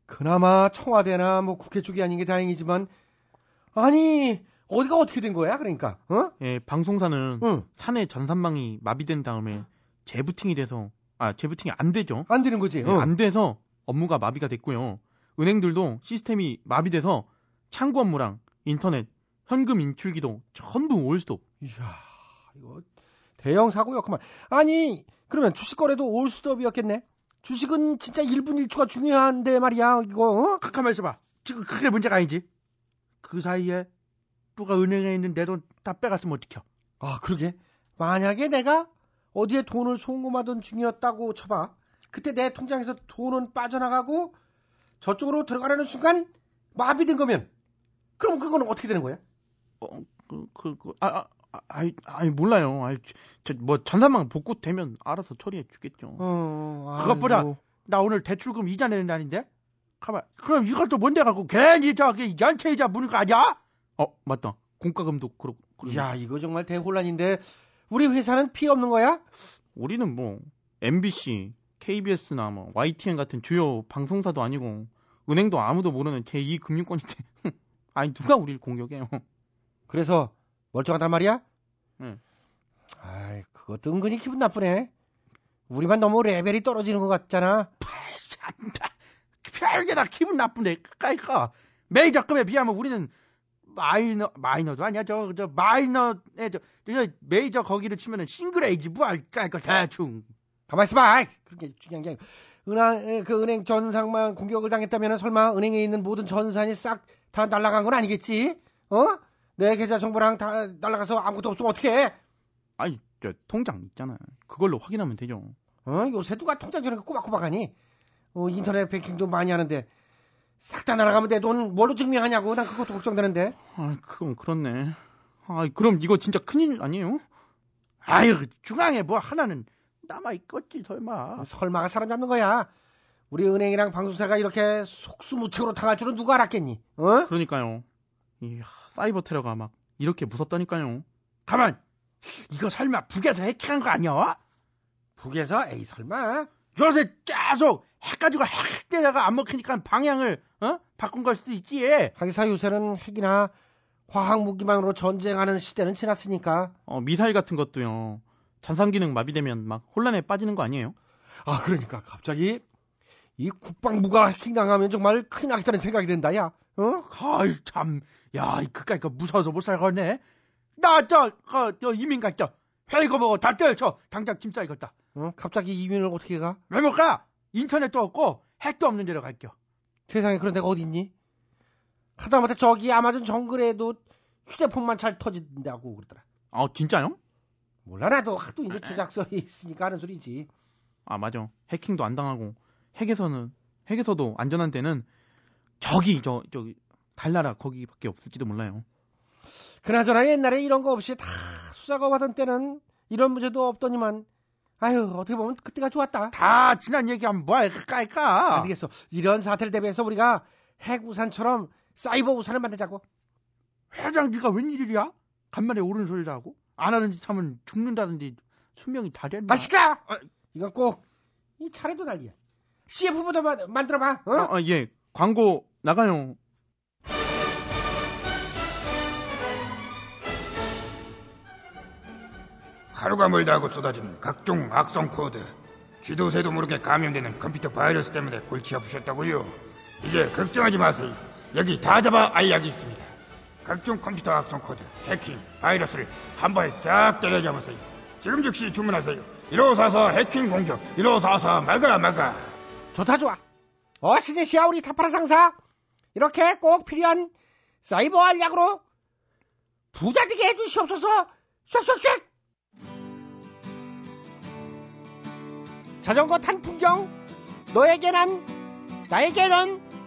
그나마 청와대나 뭐 국회 쪽이 아닌 게 다행이지만 아니 어디가 어떻게 된 거야? 그러니까 어? 예, 방송사는 응. 사내 전산망이 마비된 다음에 재부팅이 돼서 아 재부팅이 안 되죠. 안 되는 거지. 예, 어. 안 돼서 업무가 마비가 됐고요. 은행들도 시스템이 마비돼서 창구 업무랑 인터넷, 현금 인출기도 전부 올스톱. 이야 이거 대형 사고였구만. 아니 그러면 주식 거래도 올스톱이었겠네. 주식은 진짜 1분 1초가 중요한데 말이야 이거. 어? 가만 있어봐. 지금 그게 문제가 아니지. 그 사이에 누가 은행에 있는 내 돈 다 빼갔으면 어떡해. 아 그러게. 만약에 내가 어디에 돈을 송금하던 중이었다고 쳐봐. 그때 내 통장에서 돈은 빠져나가고 저쪽으로 들어가려는 순간 마비된 거면 그럼 그거는 어떻게 되는 거야? 어, 그, 그, 그, 아, 아, 아, 아이, 아이, 몰라요. 아이, 저, 뭐, 전산망 복구되면 알아서 처리해 주겠죠. 어, 그것보다 아이고. 나 오늘 대출금 이자 내는 날인데. 가만. 그럼 이걸 또 뭔데 갖고 괜히 저기 연체 이자 물는 거 아니야? 어, 맞다. 공과금도 그렇고. 야 이거 정말 대혼란인데 우리 회사는 피해 없는 거야? 우리는 뭐, MBC, KBS나 뭐, YTN 같은 주요 방송사도 아니고, 은행도 아무도 모르는 제2 금융권인데, 아니, 누가 우리를 공격해요. 그래서 멀쩡하단 말이야? 응. 아이 그것도 은근히 기분 나쁘네. 우리만 너무 레벨이 떨어지는 것 같잖아. 별게 다 기분 나쁜데 까이까 메이저급에 비하면 우리는 마이너 마이너도 아니야 저 저 마이너에 저, 저 메이저 거기를 치면은 싱글 에이지 뭐할까 이거 대충 가만 있어봐. 그렇게 중요한 게. 은행 그 은행 전상만 공격을 당했다면 설마 은행에 있는 모든 전산이 싹 다 날아간 건 아니겠지? 어? 내 계좌 정보랑 다 날아가서 아무것도 없으면 어떡해? 아니 저 통장 있잖아 그걸로 확인하면 되죠 어? 요새 누가 통장 저렇게 꼬박꼬박하니? 어, 인터넷 뱅킹도 많이 하는데 싹 다 날아가면 내 돈 뭘로 증명하냐고 난 그것도 걱정되는데. 아 그건 그렇네 아 그럼 이거 진짜 큰일 아니에요? 아유 중앙에 뭐 하나는 남아 있겠지 설마 설마가 사람 잡는 거야. 우리 은행이랑 방송사가 이렇게 속수무책으로 당할 줄은 누가 알았겠니? 어? 그러니까요 이 사이버 테러가 막 이렇게 무섭다니까요 가만 이거 설마 북에서 해킹한 거 아니야? 북에서? 에이 설마 요새 계속 핵가지고 핵대다가 안 먹히니까 방향을 어? 바꾼 걸 수도 있지 하기사 요새는 핵이나 화학 무기만으로 전쟁하는 시대는 지났으니까. 어, 미사일 같은 것도요 전산 기능 마비되면 막 혼란에 빠지는 거 아니에요? 아 그러니까 갑자기 이 국방부가 해킹당하면 정말 큰일 나겠다는 생각이 든다 야. 어? 아이 참, 야, 이 그까이 거 무서워서 못 살겠네. 나, 저, 그, 저 이민 갔죠. 회의거 보고 다 떼쳐. 당장 짐 싸이겠다. 어? 갑자기 이민을 어떻게 가? 왜 못 가? 인터넷도 없고 핵도 없는 데로 갈게요. 세상에 그런 데가 어디 있니? 하다못해 저기 아마존 정글에도 휴대폰만 잘 터진다고 그러더라. 아, 진짜요? 몰라 나도 하도 이제 조작설이 있으니까 하는 소리지. 아, 맞아. 해킹도 안 당하고 핵에서는 핵에서도 안전한 데는 저기 저 저기 달나라 거기밖에 없을지도 몰라요. 그나저나 옛날에 이런 거 없이 다 수사가 하던 때는 이런 문제도 없더니만 아유 어떻게 보면 그때가 좋았다. 다 지난 얘기하면 뭐야 깔까? 안 되겠어. 이런 사태를 대비해서 우리가 핵 우산처럼 사이버 우산을 만들자고. 회장 네가 웬일이야? 간만에 옳은 소리를 하고 안 하는 짓 하면 죽는다는데 수명이 다 됐나? 아 시끄러! 이건 꼭 이 차례도 난리야. CF부터 만, 만들어봐. 어? 아, 아, 예. 광고 나가요. 하루가 멀다 하고 쏟아지는 각종 악성 코드 쥐도 새도 모르게 감염되는 컴퓨터 바이러스 때문에 골치 아프셨다고요 이제 걱정하지 마세요 여기 다 잡아 알약이 있습니다 각종 컴퓨터 악성 코드 해킹 바이러스를 한 번에 싹 때려잡으세요 지금 즉시 주문하세요 1544 해킹 공격 1544 말거라 말가 좋다 좋아. 어 시제시야 우리 타파라 상사. 이렇게 꼭 필요한 사이버 알약으로 부자 되게 해주시옵소서. 슉슉슉. 자전거 탄 풍경 너에게 난 나에게 넌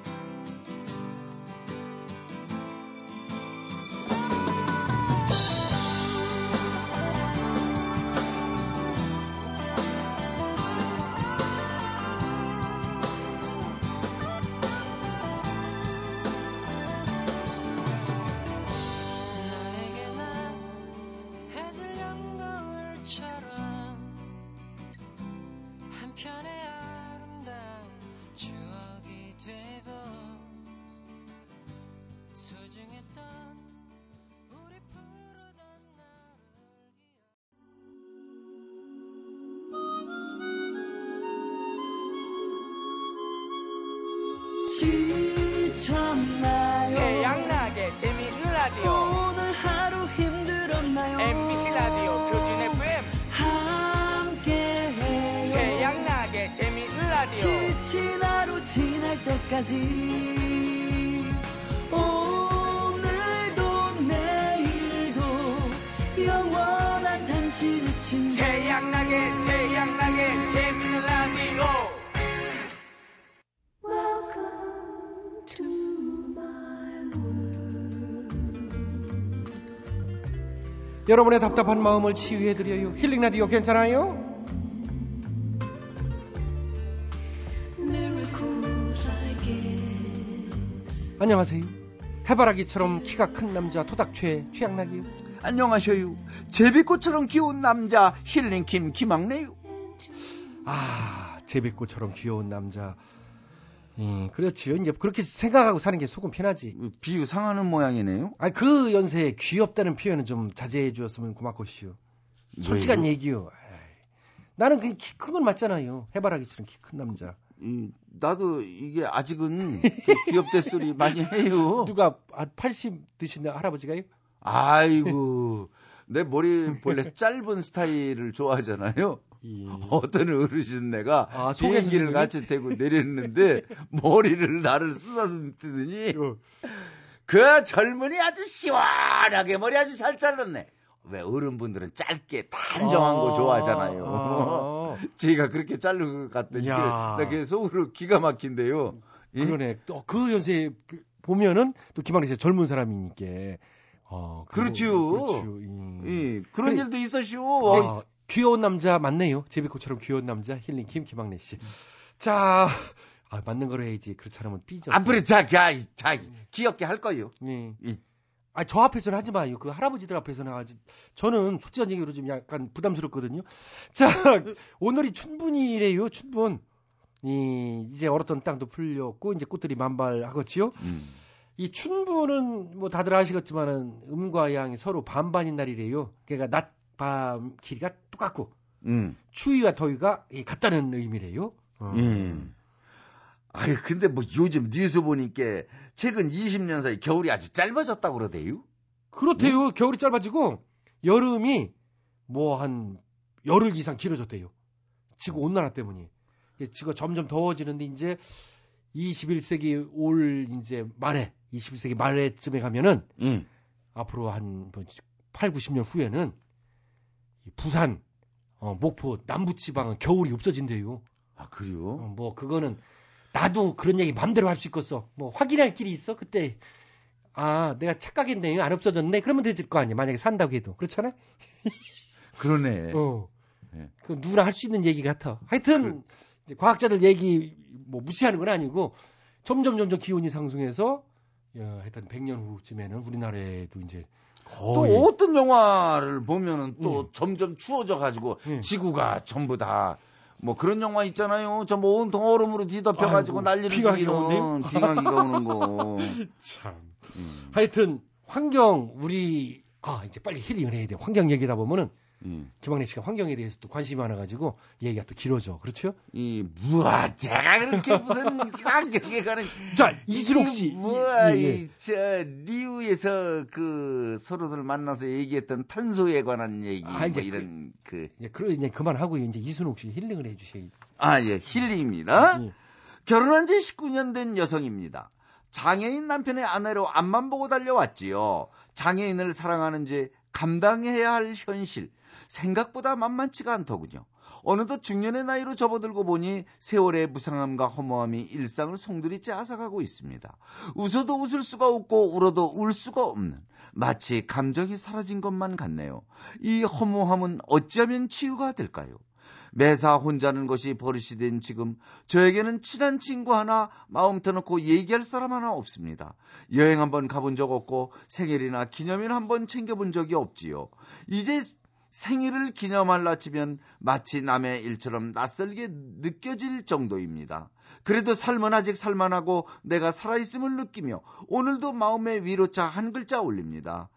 때까지 오늘도 내일도 영원한 당신의 친구 태양나게 태양나게 재미있는 라디오 여러분의 답답한 마음을 치유해드려요. 힐링 라디오 괜찮아요? 안녕하세요. 해바라기처럼 키가 큰 남자 토닥최 최양락이요. 안녕하셔요. 제비꽃처럼 귀여운 남자 힐링킴 김학래요. 아 제비꽃처럼 귀여운 남자. 음, 그렇지요. 이제 그렇게 생각하고 사는 게 속은 편하지. 비유 상하는 모양이네요. 아, 그 연세에 귀엽다는 표현은 좀 자제해 주었으면 고맙겠시오. 솔직한? 얘기요. 에이, 나는 그키큰 건 맞잖아요. 해바라기처럼 키 큰 남자. 음, 나도 이게 아직은 그 귀엽대 소리 많이 해요. 누가 한 80 드신 할아버지가요? 아이고, 내 머리 본래 짧은 스타일을 좋아하잖아요. 어떤 어르신네가 아, 속에서 비행기를? 같이 타고 내렸는데 머리를 나를 쓰다듬더니 어. 그 젊은이 아주 시원하게 머리 아주 잘 잘랐네. 왜 어른분들은 짧게 단정한 거 아, 좋아하잖아요. 아. 제가 그렇게 같더니 야. 나 그게 속으로 기가 막힌데요. 예? 그러네. 또 그 연세 보면은 또 김학래 씨 젊은 사람이니까. 어, 그거- 그렇지요. 그렇지요. 예, 그런 그래. 일도 있었시오. 아, 귀여운 남자 맞네요. 제비꽃처럼 귀여운 남자 힐링 김 김학래 씨. 자, 아, 맞는 거로 해야지. 그렇지 않으면 삐져. 앞으로 자, 자, 자, 귀엽게 할 거요. 예. 예. 아, 저 앞에서는 하지 마요. 그 할아버지들 앞에서는 하지. 저는 솔직한 얘기로 좀 약간 부담스럽거든요. 자, 오늘이 춘분이래요. 춘분. 이 이제 얼었던 땅도 풀렸고 이제 꽃들이 만발하겠지요. 음. 이 춘분은 뭐 다들 아시겠지만은 음과 양이 서로 반반인 날이래요. 그러니까 낮, 밤 길이가 똑같고 음. 추위와 더위가 이 같다는 의미래요. 어. 예. 아이, 근데 뭐 요즘 뉴스 보니까 최근 20년 사이 겨울이 아주 짧아졌다고 그러대요. 그렇대요. 겨울이 짧아지고 여름이 뭐 한 열흘 이상 길어졌대요. 지구 온난화 때문에. 지구가 점점 더워지는데 이제 21세기 올 이제 말에 21세기 말에쯤에 가면은 예. 앞으로 한 8, 90년 후에는 이 부산, 어, 목포, 남부 지방은 겨울이 없어진대요. 아, 그래요? 어, 뭐 그거는 나도 그런 얘기 맘대로 할 수 있겠어. 뭐 확인할 길이 있어. 그때 아 내가 착각했네. 안 없어졌네. 그러면 되질 거 아니야. 만약에 산다고 해도 그렇잖아. 그러네. 어. 예. 그 누구나 할 수 있는 얘기 같아. 하여튼 이제 과학자들 얘기 뭐 무시하는 건 아니고 점점 점점 기온이 상승해서 야, 하여튼 100년 후쯤에는 우리나라에도 이제 또 거의 어떤 영화를 보면은 또 음. 점점 추워져 가지고 음. 지구가 전부 다 뭐 그런 영화 있잖아요. 전부 온통 얼음으로 뒤덮여 가지고 아이고, 난리를 오네요. 비강이가 오는 거. 참. 음. 하여튼 환경 우리 아 이제 빨리 힐링을 해야 돼. 환경 얘기다 보면은 음. 김학래 씨가 환경에 대해서 또 관심이 많아가지고 얘기가 또 길어져. 그렇죠? 이 뭐야 제가 그렇게 무슨 환경에 가는 자 이수록 씨. 이 뭐야 예, 예. 이 저 리우에서 그 서로들 만나서 얘기했던 탄소에 관한 얘기 아, 뭐 이런 그 이제 그러 이제 그만하고 이제 이순옥 씨 힐링을 해주셔야지. 아, 예, 힐링입니다. 예. 결혼한 지 19년 된 여성입니다. 장애인 남편의 아내로 앞만 보고 달려왔지요. 장애인을 사랑하는지 감당해야 할 현실. 생각보다 만만치가 않더군요. 어느덧 중년의 나이로 접어들고 보니 세월의 무상함과 허무함이 일상을 송두리째 앗아가고 있습니다. 웃어도 웃을 수가 없고 울어도 울 수가 없는 마치 감정이 사라진 것만 같네요. 이 허무함은 어찌하면 치유가 될까요? 매사 혼자는 것이 버릇이 된 지금 저에게는 친한 친구 하나 마음 터놓고 얘기할 사람 하나 없습니다. 여행 한번 가본 적 없고 생일이나 기념일 한번 챙겨본 적이 없지요. 이제 생일을 기념할라 치면 마치 남의 일처럼 낯설게 느껴질 정도입니다. 그래도 삶은 아직 살만하고 내가 살아있음을 느끼며 오늘도 마음의 위로자 한 글자 올립니다.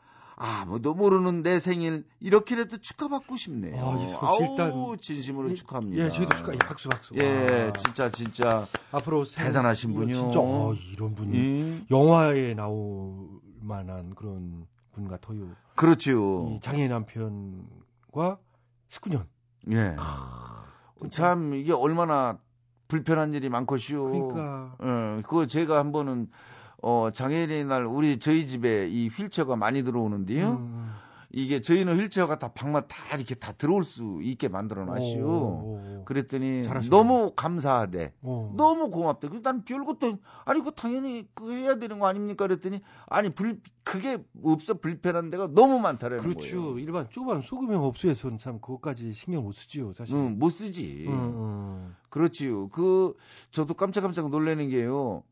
아무도 모르는 내 생일 이렇게라도 축하받고 싶네요. 아, 일단 진심으로 축하합니다. 예, 저희도 축하, 예, 박수, 박수. 예, 와. 진짜 진짜 앞으로 새- 대단하신 분이요. 진짜 어, 이런 분이 예. 영화에 나올 만한 그런 분 같아요. 그렇지요. 이 장애 남편과 19년. 예. 참 이게 얼마나 불편한 일이 많고시오. 그러니까. 예, 그거 제가 한 번은 어 장애인의 날 우리 저희 집에 이 휠체어가 많이 들어오는데요. 음. 이게 저희는 휠체어가 다 방만 다 이렇게 다 들어올 수 있게 만들어 놨시오. 오, 그랬더니 잘하시네. 너무 감사하대. 오. 너무 고맙대. 그래서 난 별것도 아니 그 당연히 그 해야 되는 거 아닙니까? 그랬더니 아니 불 그게 없어 불편한 데가 너무 많다라는 그렇죠. 거예요. 일반 조그만 소규모 업소에서는 참 그것까지 신경 못 쓰지요, 사실. 응, 못 쓰지. 음, 음. 그렇지요. 그 저도 깜짝깜짝 놀라는 게요.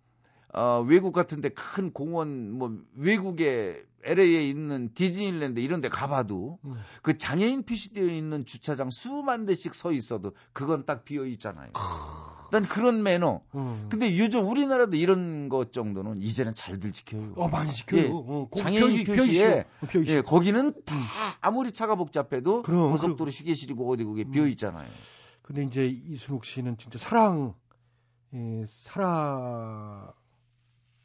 아, 외국 같은데 큰 공원 뭐 외국에 LA에 있는 디즈니랜드 이런 데 가봐도 음. 그 장애인 표시되어 있는 주차장 수만 대씩 서 있어도 그건 딱 비어 있잖아요. 난 그런 매너. 음. 근데 요즘 우리나라도 이런 것 정도는 이제는 잘들 지켜요. 어, 많이 지켜요. 예, 어, 거- 장애인 펴- 표시에 펴- 펴- 예, 거기는 다 아무리 차가 복잡해도 그럼, 고속도로 휴게실이고 어디 그게 비어 있잖아요. 근데 이제 이순옥 씨는 진짜 사랑, 예, 사랑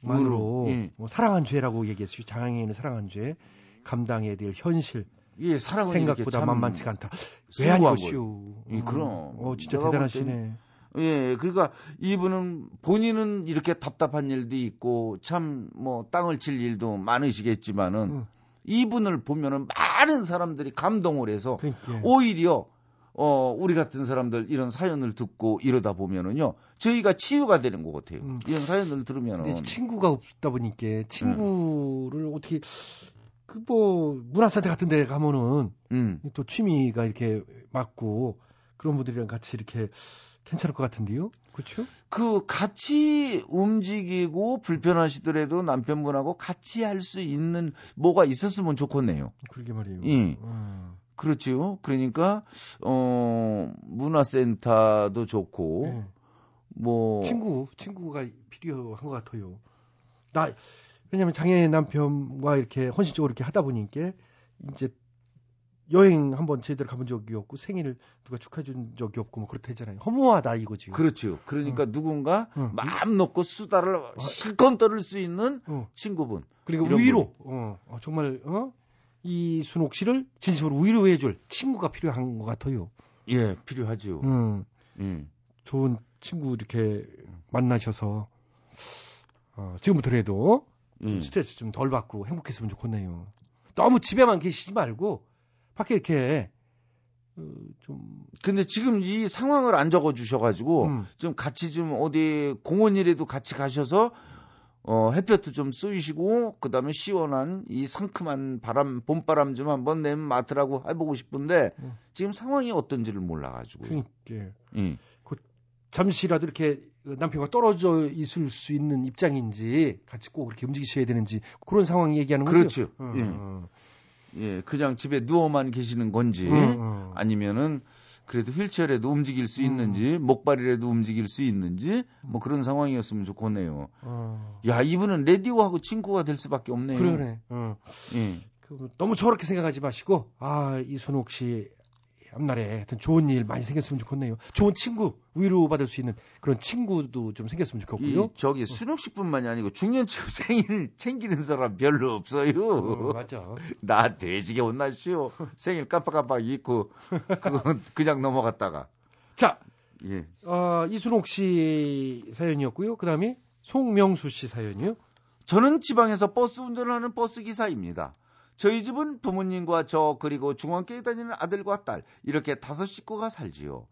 만으로 예. 뭐 사랑한 죄라고 얘기했어요. 장애인을 사랑한 죄, 감당해야 될 현실. 예, 사랑은 생각보다 참 만만치가 않다. 왜 수고한 아니겠시오. 예, 그럼. 어, 진짜 대단하시네. 예, 그러니까 이분은 본인은 이렇게 답답한 일도 있고 참 뭐 땅을 칠 일도 많으시겠지만은 이분을 보면은 많은 사람들이 감동을 해서 그러니까. 오히려 어 우리 같은 사람들 이런 사연을 듣고 이러다 보면은요 저희가 치유가 되는 것 같아요. 이런 사연을 들으면은 근데 친구가 없다 보니까 친구를 어떻게 그 뭐 문화센터 같은 데 가면은 음. 또 취미가 이렇게 맞고 그런 분들이랑 같이 이렇게 괜찮을 것 같은데요. 그렇죠? 그 같이 움직이고 불편하시더라도 남편분하고 같이 할 수 있는 뭐가 있었으면 좋겠네요. 그러게 말이에요. 예. 음. 그렇죠. 그러니까 어 문화센터도 좋고 네. 뭐 친구 친구가 필요한 것 같아요. 나 왜냐면 장애 남편과 이렇게 헌신적으로 이렇게 하다 보니까 이제 여행 한번 제대로 가본 적이 없고 생일을 누가 축하해 준 적이 없고 뭐 그렇다잖아요. 허무하다 이거지. 그렇죠. 그러니까 누군가 마음 놓고 수다를 실컷 떨을 수 있는 친구분. 그리고 위로 어, 어, 정말 어? 이 순옥 씨를 진심으로 위로해 줄 친구가 필요한 것 같아요. 예, 필요하죠. 음. 음. 좋은 친구 이렇게 만나셔서 어, 지금부터라도 음. 스트레스 좀 덜 받고 행복했으면 좋겠네요. 너무 집에만 계시지 말고 밖에 이렇게 어, 좀 근데 지금 이 상황을 안 적어 주셔가지고 음. 좀 같이 좀 어디 공원이라도 같이 가셔서 어 햇볕도 좀 쏘이시고 그 다음에 시원한 이 상큼한 바람 봄바람 좀 한번 내면 맡으라고 해보고 싶은데 지금 상황이 어떤지를 몰라가지고 음. 그러니까 예. 그 잠시라도 이렇게 남편과 떨어져 있을 수 있는 입장인지 같이 꼭 이렇게 움직이셔야 되는지 그런 상황 얘기하는 거죠. 그렇죠. 어, 예. 어. 예, 그냥 집에 누워만 계시는 건지 음, 음. 아니면은 그래도 휠체어라도 움직일 수 있는지 목발이라도 움직일 수 있는지 뭐 그런 상황이었으면 좋겠네요. 어. 야 이분은 레디오하고 친구가 될 수밖에 없네요. 그러네. 어. 예. 그 너무 저렇게 생각하지 마시고 아 이순옥 씨 앞날에 하여튼 좋은 일 많이 생겼으면 좋겠네요. 좋은 친구 위로받을 수 있는 그런 친구도 좀 생겼으면 좋겠고요. 이 저기 순옥씨뿐만이 아니고 중년치고 생일 챙기는 사람 별로 없어요. 어, 맞아. 나 돼지게 혼나시오. 생일 깜빡깜빡 잊고 그건 그냥 넘어갔다가. 자, 예. 어, 이순옥 씨 사연이었고요. 그다음에 송명수 씨 사연이요. 저는 지방에서 버스 운전을 하는 버스 기사입니다. 저희 집은 부모님과 저 그리고 중학교에 다니는 아들과 딸 이렇게 다섯 식구가 살지요.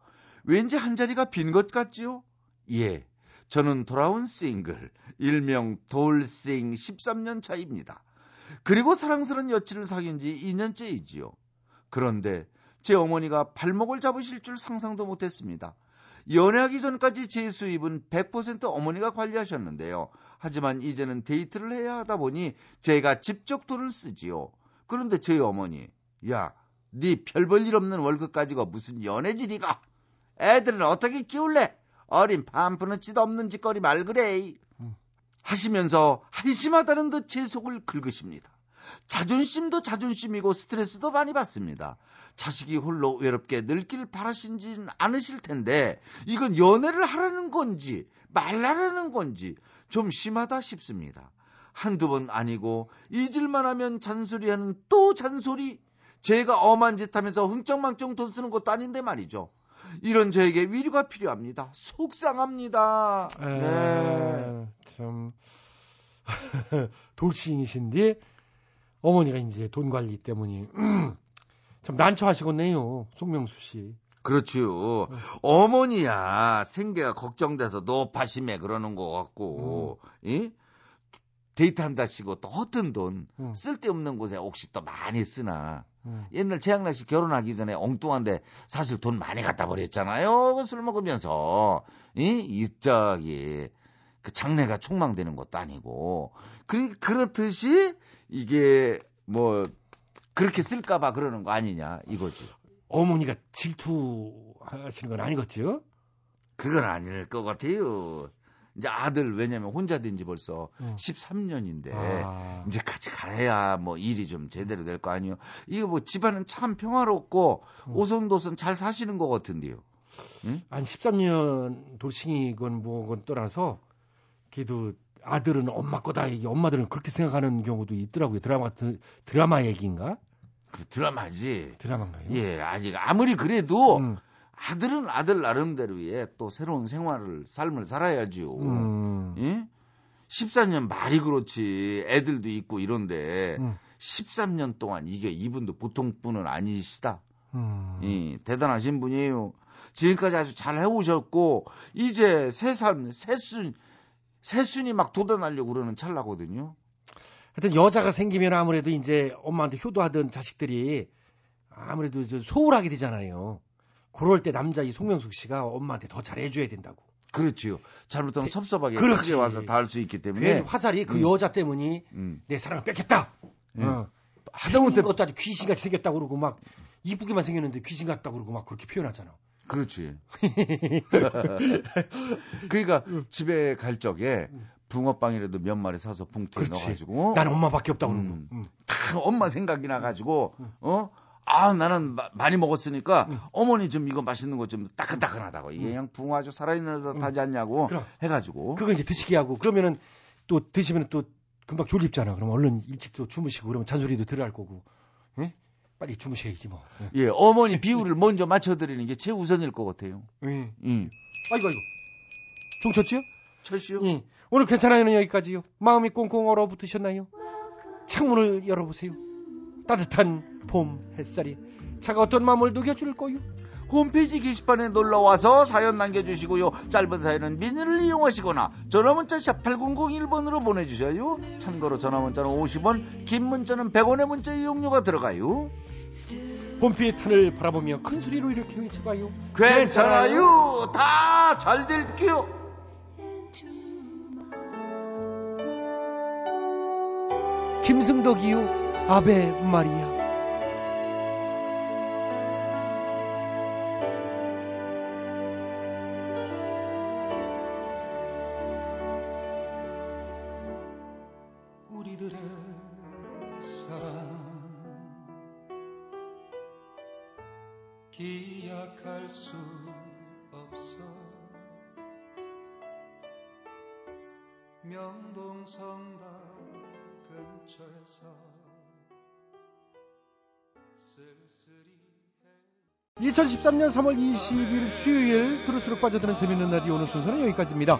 왠지 한 자리가 빈 것 같지요? 예. 저는 돌아온 싱글 일명 돌싱 13년 차입니다. 그리고 사랑스러운 여친을 사귄 지 2년째이지요. 그런데 제 어머니가 발목을 잡으실 줄 상상도 못했습니다. 연애하기 전까지 제 수입은 100% 어머니가 관리하셨는데요. 하지만 이제는 데이트를 해야 하다 보니 제가 직접 돈을 쓰지요. 그런데 저희 어머니, 야, 네 별 볼 일 없는 월급 가지고 무슨 연애질이가? 애들은 어떻게 키울래? 어린 반푸는지도 없는 짓거리 말 그래. 하시면서 한심하다는 듯 제 속을 긁으십니다. 자존심도 자존심이고 스트레스도 많이 받습니다. 자식이 홀로 외롭게 늙길 바라신지는 않으실 텐데 이건 연애를 하라는 건지 말라라는 건지 좀 심하다 싶습니다. 한두 번 아니고 잊을만 하면 잔소리하는 또 잔소리 제가 엄한 짓 하면서 흥청망청 돈 쓰는 것도 아닌데 말이죠. 이런 저에게 위로가 필요합니다. 속상합니다. 네. 에, 참 돌싱이신데 어머니가 이제 돈 관리 때문에 참 난처하시겠네요. 송명수 씨. 그렇죠. 어머니야 생계가 걱정돼서 노파심에 그러는 것 같고, 이 데이트한다시고 또 허튼 돈 쓸데없는 곳에 혹시 또 많이 쓰나. 음. 옛날 최양락 씨 결혼하기 전에 엉뚱한데 사실 돈 많이 갖다 버렸잖아요. 그술 먹으면서 이, 이 저기 그 장래가 촉망되는 것도 아니고 그 그렇듯이 이게 뭐 그렇게 쓸까봐 그러는 거 아니냐 이거지. 어머니가 질투하시는 건 아니겠죠? 그건 아닐 것 같아요. 이제 아들 왜냐면 혼자 된 지 벌써 음. 13년인데 아. 이제 같이 가야 뭐 일이 좀 제대로 될 거 아니에요. 이거 뭐 집안은 참 평화롭고 음. 오손도손 잘 사시는 것 같은데요. 한 13년 돌싱이건 뭐건 떠나서 그래도 아들은 엄마 거다 이게 엄마들은 그렇게 생각하는 경우도 있더라고요. 드라마 같은 드라마 얘기인가? 그 드라마지. 드라마인가요? 예, 아직 아무리 그래도 음. 아들은 아들 나름대로의 또 새로운 생활을 삶을 살아야지요. 음. 예? 14년 말이 그렇지 애들도 있고 이런데 음. 13년 동안 이게 이분도 보통 분은 아니시다. 음. 예, 대단하신 분이에요. 지금까지 아주 잘 해오셨고 이제 새삼 새순 새순이 막 돋아나려고 그러는 찰나거든요. 하여튼 여자가 생기면 아무래도 이제 엄마한테 효도하던 자식들이 아무래도 저 소홀하게 되잖아요. 그럴 때 남자 이 송명숙 씨가 엄마한테 더 잘해줘야 된다고. 그렇지요. 잘못하면 섭섭하게 그렇지. 크게 와서 닿을 수 있기 때문에 화살이 그 음. 여자 때문이 음. 내 사랑을 뺏겼다. 예. 어. 하다못해 것도 아주 귀신같이 생겼다고 그러고 막 이쁘게만 생겼는데 귀신 같다고 그러고 막 그렇게 표현하잖아. 그렇지. 그러니까 집에 갈 적에 붕어빵이라도 몇 마리 사서 봉투에 그렇지. 넣어가지고 난 엄마밖에 없다고 그러고. 음. 다 엄마 생각이 나가지고 어. 아 나는 마- 많이 먹었으니까 어머니 좀 이거 맛있는 거 좀 따끈따끈하다고 이게 그냥 붕어 아주 살아있는 듯 하지 않냐고 그럼. 해가지고 그거 이제 드시게 하고 그러면은 또 드시면 또 금방 졸립잖아. 그럼 얼른 일찍 또 주무시고 그러면 잔소리도 들어갈 거고. 예? 빨리 주무셔야지 뭐. 예. 예 어머니 비율을 먼저 맞춰드리는 게 최우선일 것 같아요. 예. 음. 아이고 아이고. 종 쳤지요? 쳤시요? 예. 오늘 괜찮아요 여기까지요. 마음이 꽁꽁 얼어붙으셨나요? 창문을 열어보세요. 따뜻한 봄 햇살이 차가웠던 마음을 녹여줄 거요. 홈페이지 게시판에 놀러와서 사연 남겨주시고요. 짧은 사연은 미니를 이용하시거나 전화문자 샵 8001번으로 보내주셔요. 참고로 전화문자는 50원, 긴 문자는 100원의 문자 이용료가 들어가요. 봄비의 탄을 바라보며 큰 소리로 이렇게 외쳐봐요. 괜찮아요. 다 잘 될게요. 김승덕이요. 아베 마리아. 2013년 3월 20일 수요일 들을수록 빠져드는 재밌는 라디오 오늘 순서는 여기까지입니다.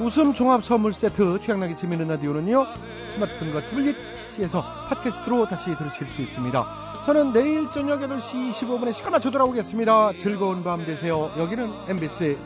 웃음 종합 선물 세트 취향나게 재밌는 라디오는요 스마트폰과 태블릿 PC에서 팟캐스트로 다시 들으실 수 있습니다. 저는 내일 저녁 8시 25분에 시간 맞춰 돌아오겠습니다. 즐거운 밤 되세요. 여기는 MBC